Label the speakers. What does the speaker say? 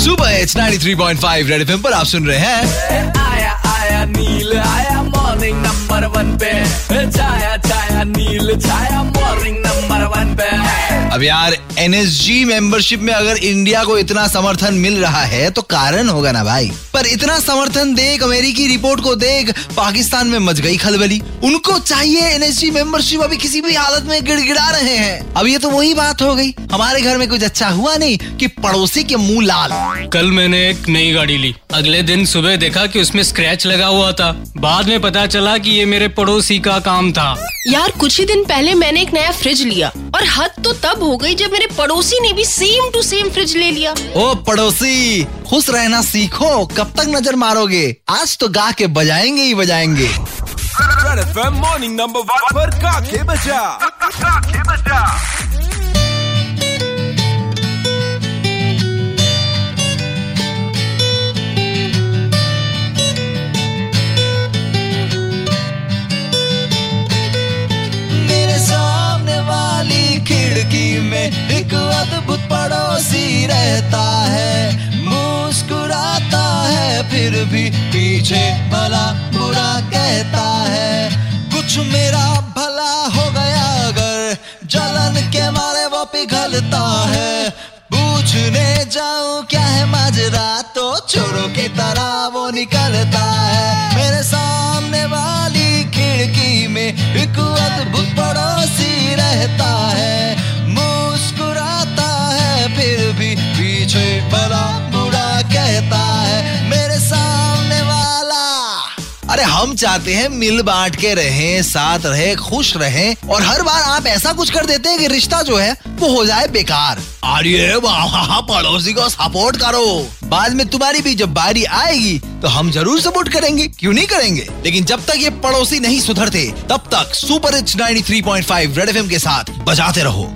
Speaker 1: सुबह it's 93.5 red FM पर आप सुन रहे हैं।
Speaker 2: आया आया नील आया मॉर्निंग नंबर वन पे। छाया छाया नील छाया मॉर्निंग नंबर वन पे।
Speaker 1: अब यार एनएसजी मेंबरशिप में अगर इंडिया को इतना समर्थन मिल रहा है तो कारण होगा ना भाई। पर इतना समर्थन देख अमेरिकी रिपोर्ट को देख पाकिस्तान में मच गई खलबली। उनको चाहिए एनएसजी मेंबरशिप अभी किसी भी हालत में गिड़गिड़ा रहे हैं। अब ये तो वही बात हो गई। हमारे घर में कुछ अच्छा हुआ नहीं कि पड़ोसी के मुँह लाल।
Speaker 3: कल मैंने एक नई गाड़ी ली। अगले दिन सुबह देखा कि उसमें स्क्रैच लगा हुआ था। बाद में पता चला कि ये मेरे पड़ोसी का काम था।
Speaker 4: यार कुछ ही दिन पहले मैंने एक नया फ्रिज लिया। और हद तो तब हो गई जब मेरे पड़ोसी ने भी सेम टू सेम फ्रिज ले लिया।
Speaker 1: ओ पड़ोसी खुश रहना सीखो। कब तक नज़र मारोगे? आज तो गा के बजाएँगे ही बजाएँगे।
Speaker 5: मॉर्निंग नंबर वन पर गा बजा। काके बजा।
Speaker 1: पड़ोसी रहता है, मुस्कुराता है, फिर भी पीछे भला बुरा कहता है। कुछ मेरा भला हो गया अगर जलन के मारे वो पिघलता है। पूछने जाऊँ क्या है, माजरा तो चोरों की तरह वो निकलता है। अरे हम चाहते हैं मिल बांट के रहें, साथ रहे, खुश रहें, और हर बार आप ऐसा कुछ कर देते हैं कि रिश्ता जो है, वो हो जाए बेकार। अरे पड़ोसी को सपोर्ट करो। बाद में तुम्हारी भी जब बारी आएगी तो हम ज़रूर सपोर्ट करेंगे। क्यों नहीं करेंगे? लेकिन जब तक ये पड़ोसी नहीं सुधरते, तब तक सुपर इट्स 93.5 रेड एफएम के साथ बजाते रहो।